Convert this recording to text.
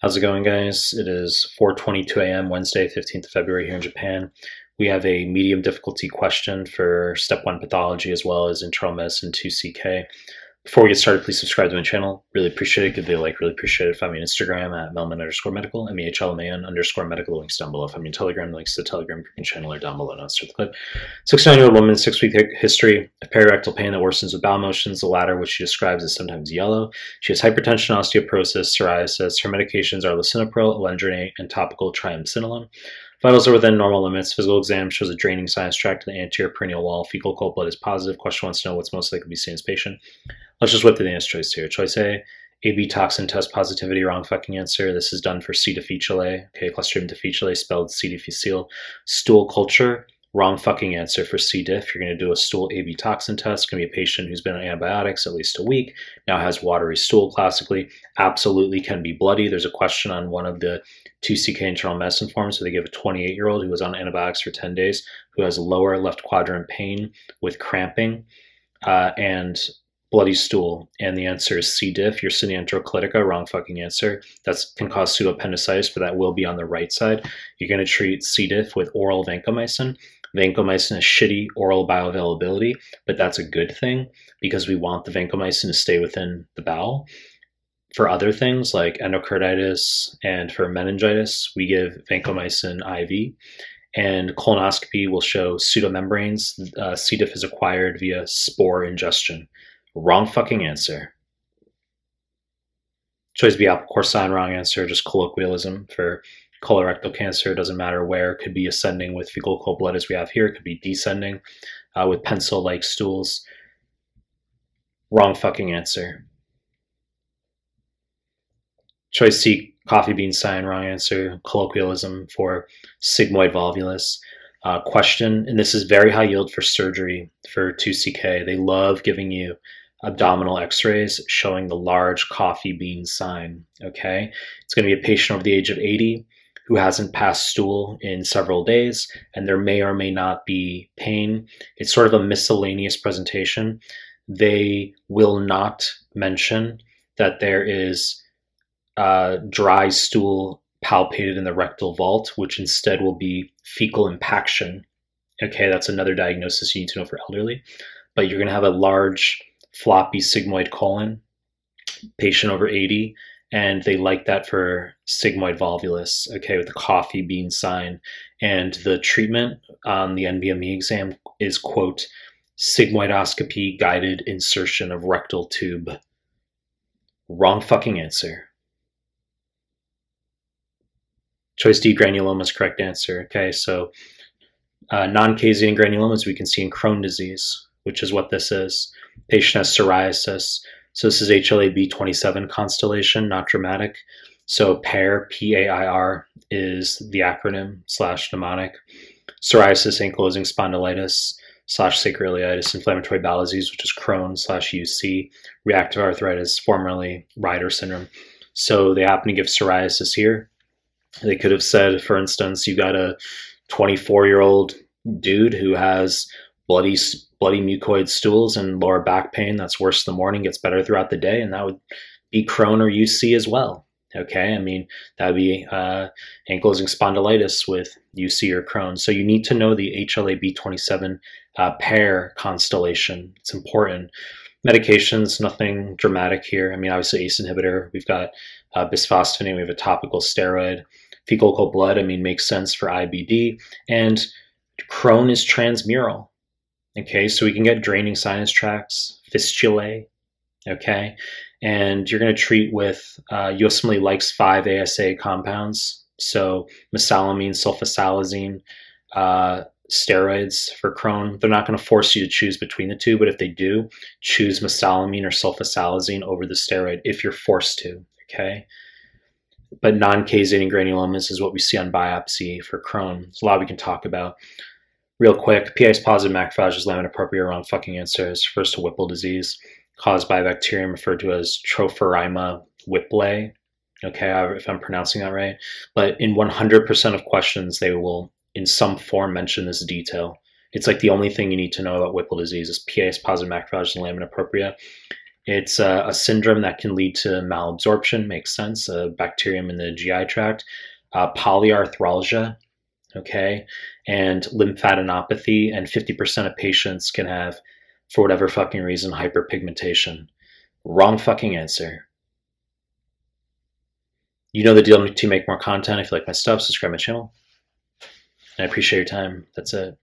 How's it going, guys? It is 4:22 a.m. Wednesday, 15th of February here in Japan. We have a medium difficulty question for step one pathology as well as internal medicine 2CK. Before we get started, please subscribe to my channel. Really appreciate it. Give a like. Really appreciate it. Find me on Instagram at mehlman underscore medical, M-E-H-L-M-A-N underscore medical. Links down below. Find me on Telegram. Links to the Telegram channel are down below. Now start the clip. 69-year-old woman, six-week history of perirectal pain that worsens with bowel motions. The latter, which she describes as sometimes yellow. She has hypertension, osteoporosis, psoriasis. Her medications are lisinopril, alendronate, and topical triamcinolone. Vitals are within normal limits. Physical exam shows a draining sinus tract to the anterior perineal wall. Fecal occult blood is positive. Question wants to know what's most likely to be seen in this patient. Let's just whip the answer choice here. Choice A, AB toxin test positivity, wrong fucking answer. This is done for C. difficile. Okay, Clostridium difficile spelled C. difficile. Stool culture, wrong fucking answer for C. diff. You're going to do a stool AB toxin test. Going to be a patient who's been on antibiotics at least a week, now has watery stool classically, absolutely can be bloody. There's a question on one of the 2CK internal medicine forms. So they give a 28 year old who was on antibiotics for 10 days, who has lower left quadrant pain with cramping. Uh, and bloody stool? And the answer is C. diff, Yersinia enterocolitica, wrong fucking answer. That can cause pseudoappendicitis, but that will be on the right side. You're going to treat C. diff with oral vancomycin. Vancomycin has shitty oral bioavailability, but that's a good thing because we want the vancomycin to stay within the bowel. For other things like endocarditis and for meningitis, we give vancomycin IV. And colonoscopy will show pseudomembranes. Uh, C. diff is acquired via spore ingestion. Wrong fucking answer. Choice B, apple sign wrong answer. Just colloquialism for colorectal cancer. Doesn't matter where. Could be ascending with fecal occult blood as we have here. Could be descending uh, with pencil-like stools. Wrong fucking answer. Choice C, coffee bean sign, wrong answer. Colloquialism for sigmoid volvulus. Uh, question, and this is very high yield for surgery for 2CK. They love giving you abdominal x-rays showing the large coffee bean sign, okay? It's gonna be a patient over the age of 80 who hasn't passed stool in several days, and there may or may not be pain. It's sort of a miscellaneous presentation. They will not mention that there is uh, dry stool palpated in the rectal vault, which instead will be fecal impaction. Okay, that's another diagnosis you need to know for elderly. But you're going to have a large floppy sigmoid colon, patient over 80, and they like that for sigmoid volvulus, okay, with the coffee bean sign. And the treatment on the NBME exam is, quote, sigmoidoscopy guided insertion of rectal tube. Wrong fucking answer. Choice D, granuloma is correct answer. Okay, so uh, non-caseating granulomas we can see in Crohn disease, which is what this is. Patient has psoriasis. So this is HLA-B27 constellation, not dramatic. So PAIR, P-A-I-R, is the acronym slash mnemonic. Psoriasis, ankylosing spondylitis slash sacroiliitis, inflammatory bowel disease, which is Crohn slash UC, reactive arthritis, formerly Reiter syndrome. So they happen to give psoriasis here. They could have said, for instance, you got a 24 year old dude who has bloody bloody mucoid stools and lower back pain that's worse in the morning gets better throughout the day and that would be crohn or uc as well okay? I mean that would be uh, ankylosing spondylitis with uc or crohn. So you need to know the hla-b27 uh, pair constellation. It's important. Medications nothing dramatic here. I mean obviously ace inhibitor we've got uh, we have a topical steroid fecal blood i mean makes sense for ibd and crohn is transmural Okay, so we can get draining sinus tracts, fistulae. Okay, and you're going to treat with uh, USMLE likes five ASA compounds, so mesalamine, sulfasalazine, uh, steroids for Crohn. They're not going to force you to choose between the two, but if they do, choose mesalamine or sulfasalazine over the steroid if you're forced to. Okay. But non-caseating granulomas is what we see on biopsy for Crohn. There's a lot we can talk about real quick, PAS positive macrophages lamina propria wrong fucking answers. First to Whipple disease, caused by a bacterium referred to as Tropheryma whipplei. Okay, if I'm pronouncing that right. But in 100% of questions, they will, in some form, mention this detail. It's like the only thing you need to know about Whipple disease is PAS positive macrophages and lamina propria. It's a, a, syndrome that can lead to malabsorption, makes sense, a bacterium in the GI tract, uh, polyarthralgia, okay, and lymphadenopathy, and 50% of patients can have, for whatever fucking reason, hyperpigmentation. Wrong fucking answer. You know the deal to make more content. If you like my stuff, subscribe my channel. And I appreciate your time. That's it.